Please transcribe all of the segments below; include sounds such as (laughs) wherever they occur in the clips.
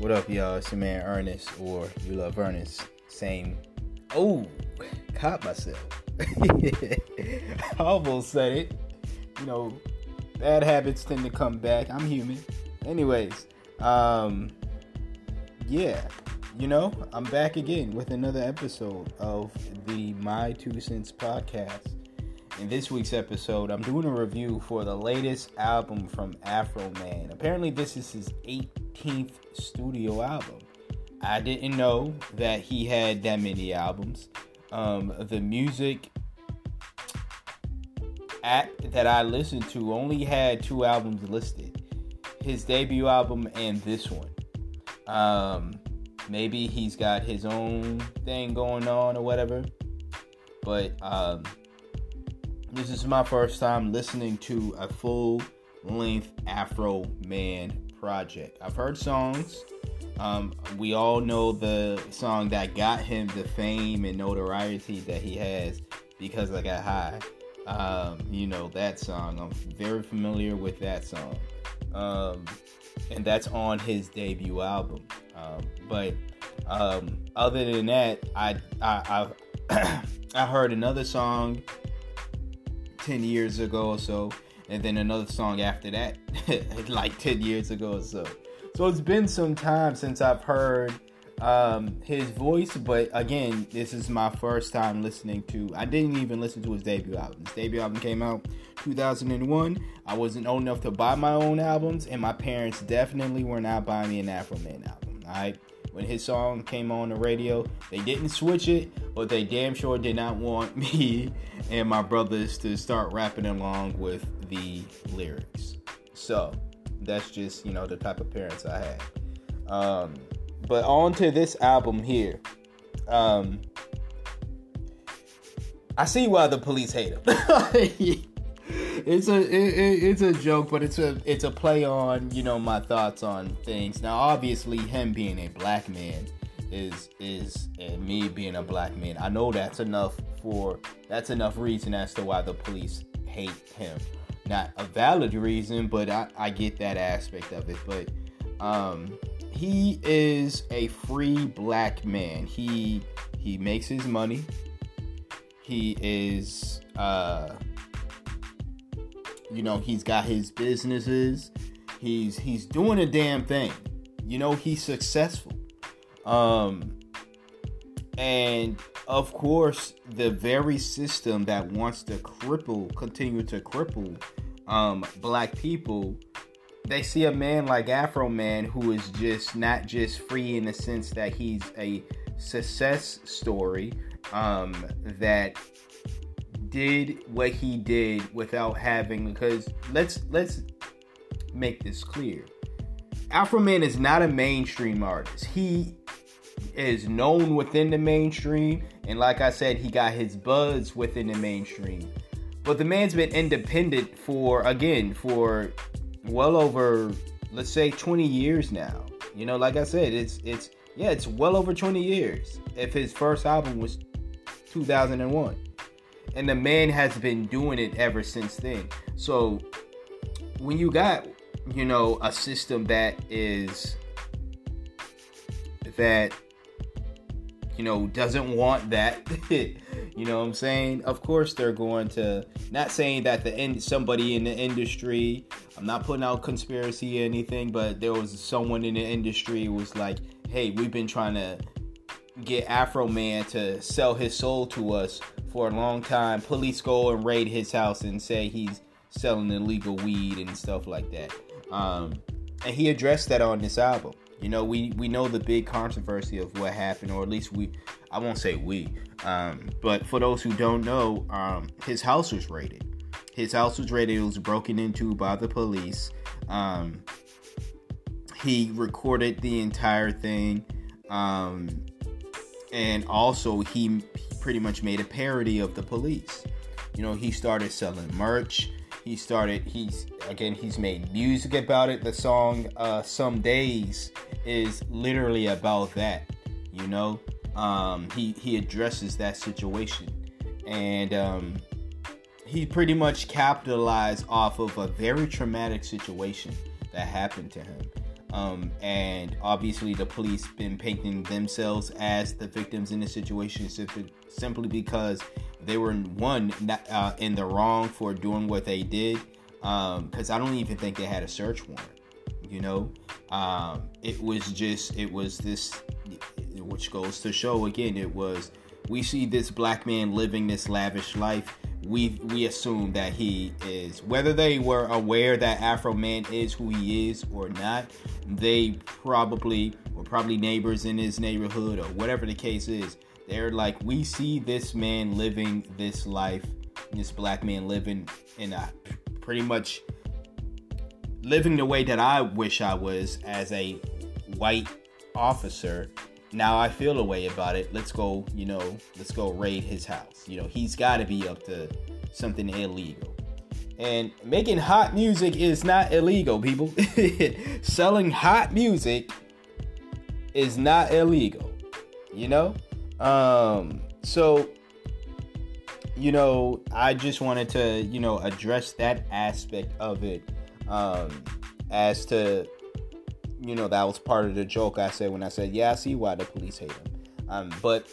What up, y'all? It's your man Ernest, or you love Ernest. Same. Oh, caught myself. I (laughs) almost said it. You know, bad habits tend to come back. I'm human. Anyways, um, yeah, you know, I'm back again with another episode of the My Two Cents podcast. In this week's episode, I'm doing a review for the latest album from Afro Man. Apparently, this is his 18th studio album. I didn't know that he had that many albums. Um, the music app that I listened to only had two albums listed his debut album and this one. Um, maybe he's got his own thing going on or whatever. But um, this is my first time listening to a full length Afro Man project. I've heard songs. Um, we all know the song that got him the fame and notoriety that he has because I got high. Um, you know that song. I'm very familiar with that song, um, and that's on his debut album. Um, but um, other than that, I I I, (clears throat) I heard another song 10 years ago or so, and then another song after that, (laughs) like 10 years ago or so. So it's been some time since I've heard um, his voice, but again, this is my first time listening to. I didn't even listen to his debut album. His debut album came out 2001. I wasn't old enough to buy my own albums, and my parents definitely were not buying me an Afroman album. Alright, when his song came on the radio. They didn't switch it, but they damn sure did not want (laughs) me and my brothers to start rapping along with the lyrics. So that's just, you know, the type of parents I had. Um, but on to this album here. Um, I see why the police hate him. (laughs) (laughs) it's a it, it's a joke, but it's a it's a play on you know my thoughts on things. Now, obviously, him being a black man is is me being a black man. I know that's enough for that's enough reason as to why the police hate him. Not a valid reason, but I, I get that aspect of it. But um, he is a free black man. He he makes his money. He is uh you know, he's got his businesses. He's he's doing a damn thing. You know, he's successful. Um and of course, the very system that wants to cripple, continue to cripple um black people, they see a man like Afroman who is just not just free in the sense that he's a success story um that did what he did without having because let's let's make this clear. Afroman is not a mainstream artist. He is known within the mainstream, and like I said, he got his buzz within the mainstream. But the man's been independent for again for well over let's say 20 years now. You know, like I said, it's it's yeah, it's well over 20 years. If his first album was 2001 and the man has been doing it ever since then. So when you got, you know, a system that is that you know doesn't want that (laughs) you know what i'm saying of course they're going to not saying that the end somebody in the industry i'm not putting out conspiracy or anything but there was someone in the industry was like hey we've been trying to get afroman to sell his soul to us for a long time. Police go and raid his house and say he's selling illegal weed and stuff like that. Um, and he addressed that on this album. You know, we we know the big controversy of what happened, or at least we, I won't say we, um, but for those who don't know, um, his house was raided. His house was raided. It was broken into by the police. Um, he recorded the entire thing, um, and also he pretty much made a parody of the police. You know, he started selling merch. He started, he's, again, he's made music about it. The song uh, Some Days is literally about that, you know? Um, he, he addresses that situation. And um, he pretty much capitalized off of a very traumatic situation that happened to him. Um, and obviously, the police been painting themselves as the victims in this situation simply, because they were one uh, in the wrong for doing what they did. Because um, I don't even think they had a search warrant. You know, um, it was just it was this, which goes to show again, it was we see this black man living this lavish life we we assume that he is whether they were aware that Afroman is who he is or not they probably were probably neighbors in his neighborhood or whatever the case is they're like we see this man living this life this black man living in a pretty much living the way that I wish I was as a white officer now I feel a way about it. Let's go, you know, let's go raid his house. You know, he's got to be up to something illegal. And making hot music is not illegal, people. (laughs) Selling hot music is not illegal, you know? Um, so, you know, I just wanted to, you know, address that aspect of it um, as to you know, that was part of the joke I said when I said, yeah, I see why the police hate him. Um, but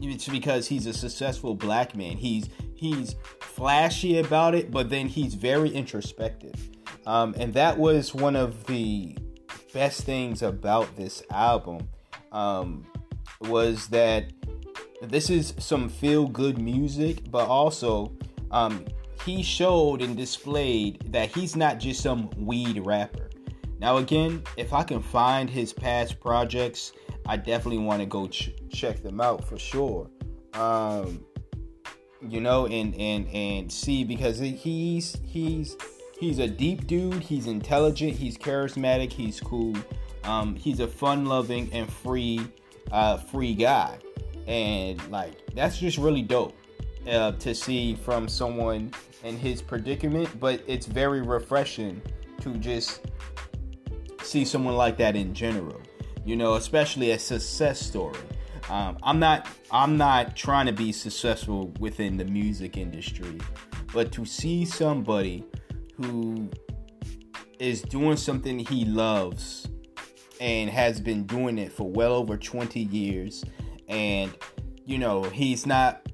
it's because he's a successful black man. He's he's flashy about it, but then he's very introspective. Um, and that was one of the best things about this album um, was that this is some feel good music, but also um, he showed and displayed that he's not just some weed rapper. Now, again, if I can find his past projects, I definitely want to go ch- check them out for sure. Um, you know, and and and see because he's he's he's a deep dude. He's intelligent. He's charismatic. He's cool. Um, he's a fun-loving and free, uh, free guy, and like that's just really dope uh, to see from someone in his predicament. But it's very refreshing to just see someone like that in general. You know, especially a success story. Um, I'm not I'm not trying to be successful within the music industry, but to see somebody who is doing something he loves and has been doing it for well over 20 years and you know he's not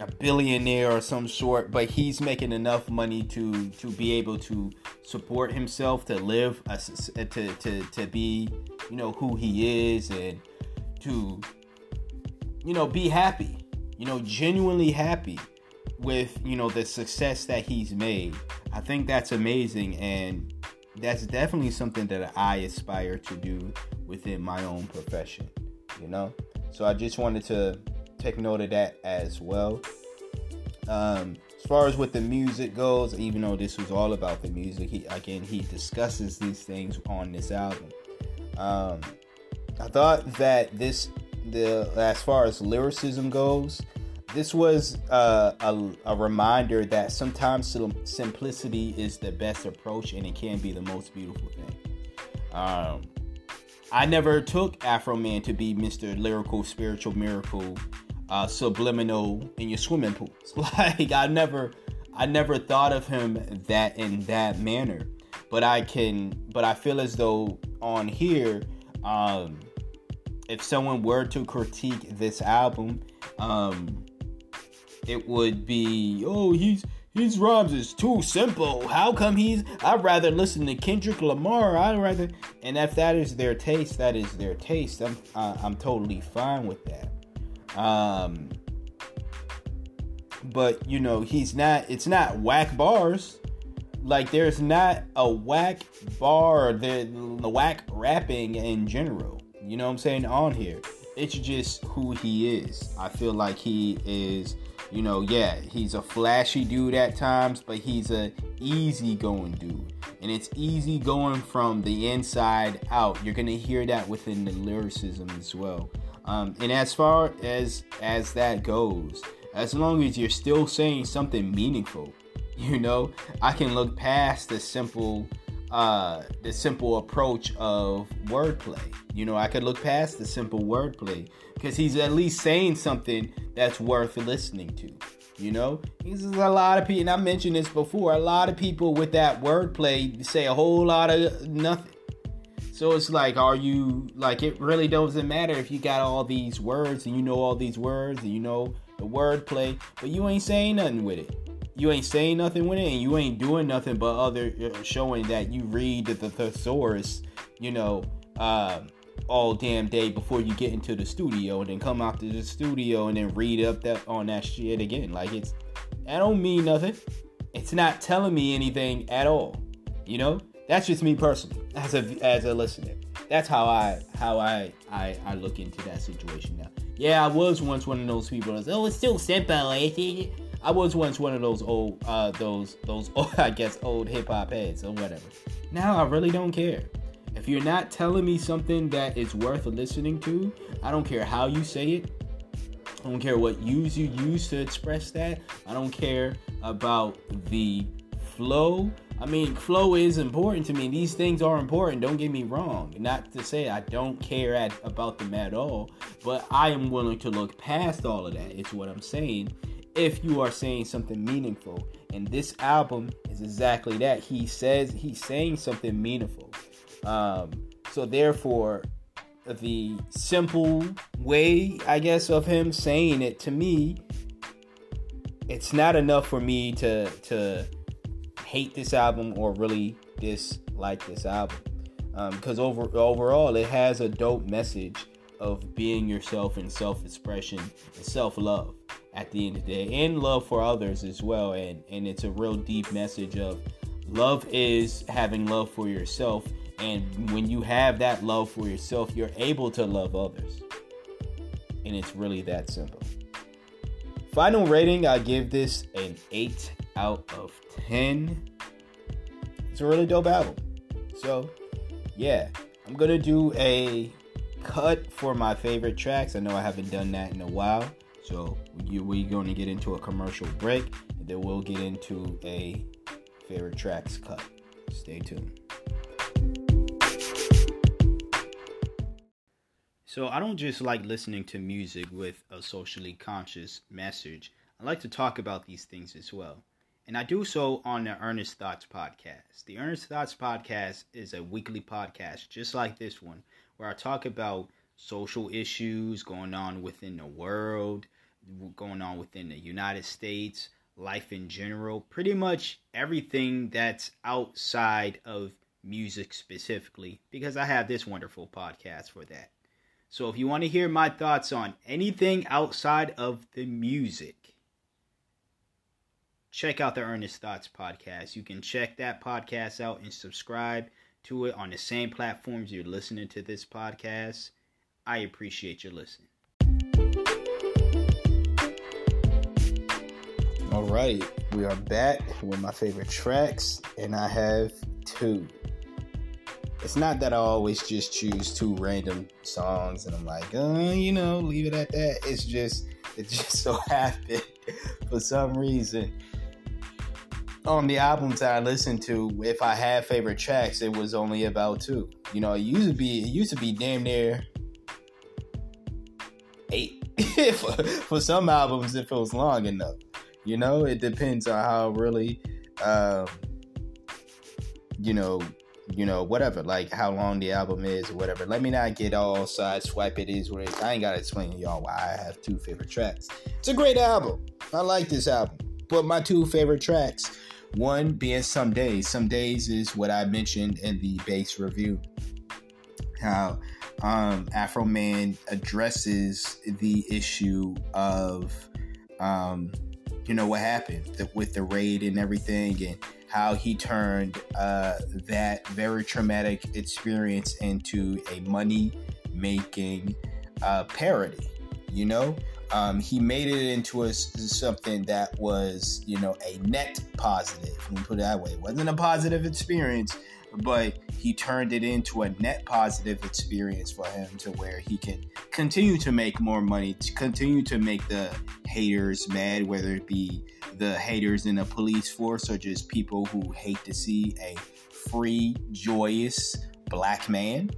a billionaire or some sort, but he's making enough money to to be able to support himself, to live, a, uh, to to to be, you know, who he is, and to, you know, be happy, you know, genuinely happy with you know the success that he's made. I think that's amazing, and that's definitely something that I aspire to do within my own profession. You know, so I just wanted to take note of that as well. Um, as far as what the music goes, even though this was all about the music, he again he discusses these things on this album. Um, I thought that this the as far as lyricism goes, this was uh, a, a reminder that sometimes simplicity is the best approach and it can be the most beautiful thing. Um, I never took Afroman to be Mr. Lyrical Spiritual Miracle uh, subliminal in your swimming pools. (laughs) Like I never, I never thought of him that in that manner. But I can, but I feel as though on here, um, if someone were to critique this album, um, it would be, oh, he's his rhymes is too simple. How come he's? I'd rather listen to Kendrick Lamar. I'd rather, and if that is their taste, that is their taste. I'm uh, I'm totally fine with that. Um, but you know, he's not. It's not whack bars. Like there's not a whack bar. The the whack rapping in general. You know what I'm saying on here. It's just who he is. I feel like he is. You know, yeah, he's a flashy dude at times, but he's a easy going dude. And it's easy going from the inside out. You're gonna hear that within the lyricism as well. Um, and as far as as that goes, as long as you're still saying something meaningful, (laughs) you know, I can look past the simple uh the simple approach of wordplay. You know, I could look past the simple wordplay because he's at least saying something that's worth listening to. You know, there's a lot of people, and I mentioned this before. A lot of people with that wordplay say a whole lot of nothing. So it's like, are you like it really doesn't matter if you got all these words and you know all these words and you know the wordplay, but you ain't saying nothing with it. You ain't saying nothing with it, and you ain't doing nothing but other uh, showing that you read the, thesaurus, you know, uh, all damn day before you get into the studio, and then come out to the studio and then read up that on that shit again. Like it's, I don't mean nothing. It's not telling me anything at all. You know, that's just me personally as a as a listener. That's how I how I I, I look into that situation now. Yeah, I was once one of those people that's oh it's still simple. it? I was once one of those old uh those those old, (laughs) I guess old hip hop heads or whatever. Now I really don't care. If you're not telling me something that is worth listening to, I don't care how you say it. I don't care what use you use to express that. I don't care about the flow. I mean, flow is important to me. These things are important. Don't get me wrong. Not to say I don't care at, about them at all, but I am willing to look past all of that. It's what I'm saying. If you are saying something meaningful, and this album is exactly that. He says he's saying something meaningful. Um, so therefore, the simple way, I guess, of him saying it to me, it's not enough for me to to hate this album or really dislike this album. Because um, over overall, it has a dope message of being yourself and self-expression and self-love at the end of the day, and love for others as well. And and it's a real deep message of love is having love for yourself, and when you have that love for yourself, you're able to love others. And it's really that simple. Final rating, I give this an 8 out of 10. It's a really dope album. So, yeah, I'm gonna do a cut for my favorite tracks. I know I haven't done that in a while. So, we're going to get into a commercial break, and then we'll get into a favorite tracks cut. Stay tuned. So, I don't just like listening to music with a socially conscious message. I like to talk about these things as well. And I do so on the Earnest Thoughts podcast. The Earnest Thoughts podcast is a weekly podcast, just like this one, where I talk about social issues going on within the world, going on within the United States, life in general, pretty much everything that's outside of music specifically, because I have this wonderful podcast for that. So if you want to hear my thoughts on anything outside of the music, check out the Earnest Thoughts podcast. You can check that podcast out and subscribe to it on the same platforms you're listening to this podcast. I appreciate your listening. All right, we are back with my favorite tracks, and I have two. It's not that I always just choose two random songs and I'm like, uh, you know, leave it at that. It's just, it (laughs) just so happened for some reason on the albums that I listened to, if I had favorite tracks, it was only about two. You know, it used to be it used to be damn near eight (laughs) for, for some albums if it was long enough. You know, it depends on how really, um, you know, you know, whatever, like how long the album is or whatever. Let me not get all sideswipe. It is what. I ain't gotta explain to y'all why I have two favorite tracks. It's a great album. I like this album. But my two favorite tracks one being Some Days. Some Days is what I mentioned in the base review. How um, Afroman addresses the issue of, um, you know, what happened with the raid and everything, and how he turned uh, that very traumatic experience into a money making uh, parody. You know, um, he made it into a, something that was, you know, a net positive. Let me put it that way. It wasn't a positive experience, but he turned it into a net positive experience for him to where he can continue to make more money, to continue to make the haters mad, whether it be the haters in the police force or just people who hate to see a free, joyous black man.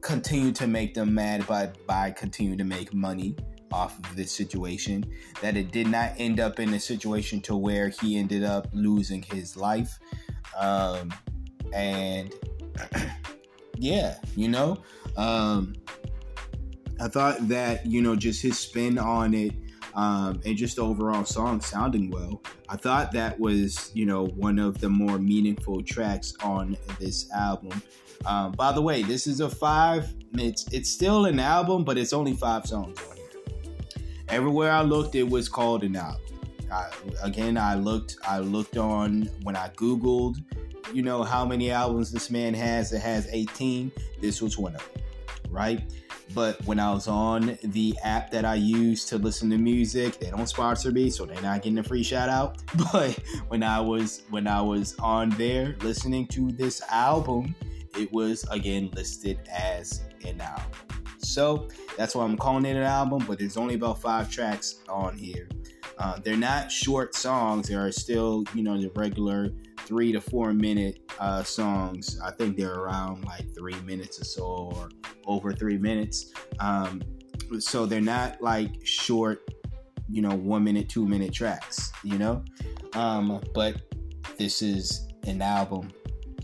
Continue to make them mad by by continue to make money off of this situation that it did not end up in a situation to where he ended up losing his life um, and (clears throat) yeah, you know, um, I thought that you know just his spin on it um, and just the overall song sounding well. I thought that was you know one of the more meaningful tracks on this album. Um, by the way, this is a five. It's it's still an album, but it's only five songs. Everywhere I looked, it was called an album. I, again, I looked. I looked on when I googled, you know, how many albums this man has. It has 18. This was one of them, right? But when I was on the app that I use to listen to music, they don't sponsor me, so they're not getting a free shout out. (laughs) But when I was when I was on there listening to this album, it was again listed as an album. So that's why I'm calling it an album, but there's only about five tracks on here. Uh, they're not short songs. They are still, you know, the regular three to four minute uh, songs. I think they're around like three minutes or so, or over three minutes. Um, so they're not like short, you know, one minute, two minute tracks, you know. Um, but this is an album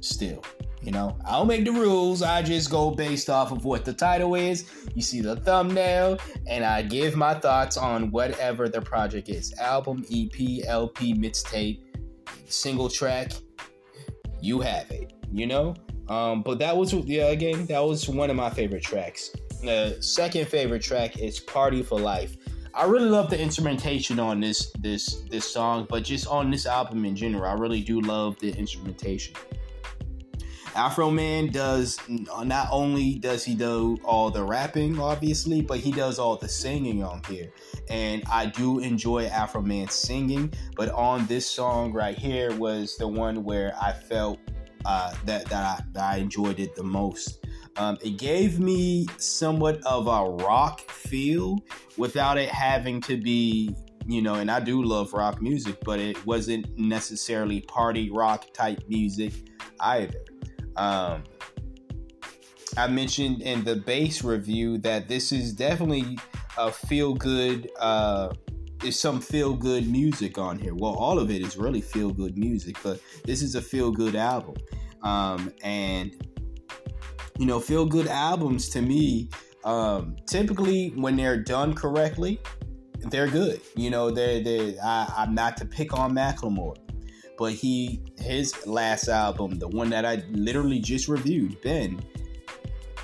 still. You know, I don't make the rules. I just go based off of what the title is. You see the thumbnail, and I give my thoughts on whatever the project is album, EP, LP, mixtape, single track. You have it, you know? Um, but that was, yeah, again, that was one of my favorite tracks. The second favorite track is Party for Life. I really love the instrumentation on this this this song, but just on this album in general, I really do love the instrumentation. Afroman does not only does he do all the rapping, obviously, but he does all the singing on here. And I do enjoy Afroman singing, but on this song right here was the one where I felt uh, that that I, that I enjoyed it the most. Um, it gave me somewhat of a rock feel without it having to be you know, and I do love rock music, but it wasn't necessarily party rock type music either. Um, I mentioned in the bass review that this is definitely a feel good. Uh, there's some feel good music on here. Well, all of it is really feel good music, but this is a feel good album. Um, and you know, feel good albums to me, um, typically when they're done correctly, they're good. You know, they're, they I, I'm not to pick on Macklemore, but he his last album, the one that I literally just reviewed, Ben.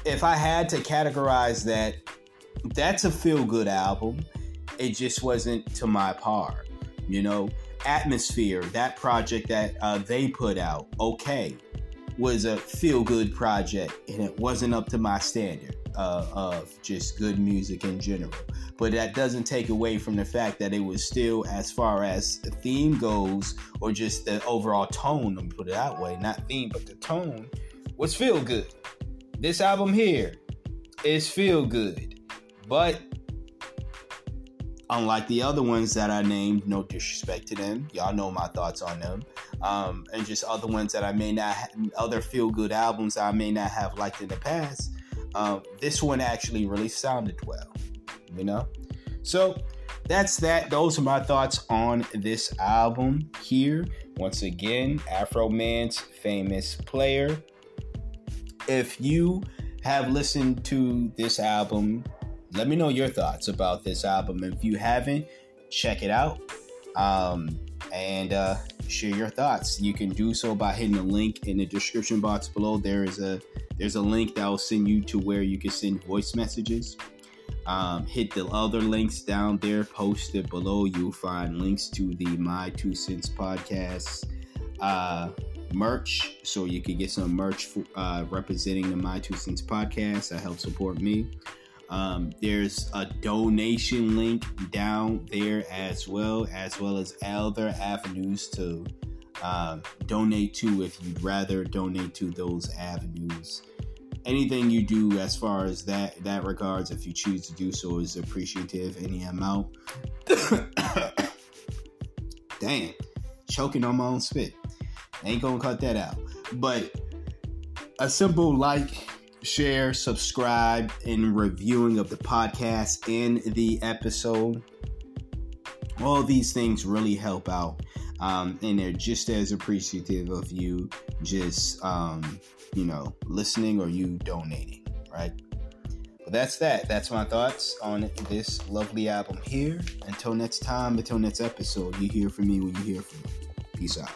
If I had to categorize that, that's a feel good album. It just wasn't to my par, you know. Atmosphere, that project that uh, they put out, okay, was a feel good project, and it wasn't up to my standard uh, of just good music in general but that doesn't take away from the fact that it was still, as far as the theme goes, or just the overall tone, let me put it that way, not theme, but the tone, was feel good. This album here is feel good, but unlike the other ones that I named, no disrespect to them, y'all know my thoughts on them, um, and just other ones that I may not, ha- other feel good albums I may not have liked in the past. Um, this one actually really sounded well you know? So that's that. Those are my thoughts on this album here. Once again, Afroman's famous player. If you have listened to this album, let me know your thoughts about this album. If you haven't, check it out. Um, and uh, share your thoughts. You can do so by hitting the link in the description box below. There is a there's a link that will send you to where you can send voice messages. Um, hit the other links down there posted below. You'll find links to the My Two Cents podcast uh, merch, so you can get some merch for, uh, representing the My Two Cents podcast. That helps support me. Um, there's a donation link down there as well, as well as other avenues to uh, donate to if you'd rather donate to those avenues. Anything you do as far as that that regards if you choose to do so is appreciative any amount. (coughs) Damn, choking on my own spit. Ain't gonna cut that out. But a simple like share subscribe and reviewing of the podcast and the episode all these things really help out um, and they're just as appreciative of you just um, you know listening or you donating, right? But that's that. That's my thoughts on this lovely album here. Until next time, until next episode, you hear from me when you hear from me. Peace out.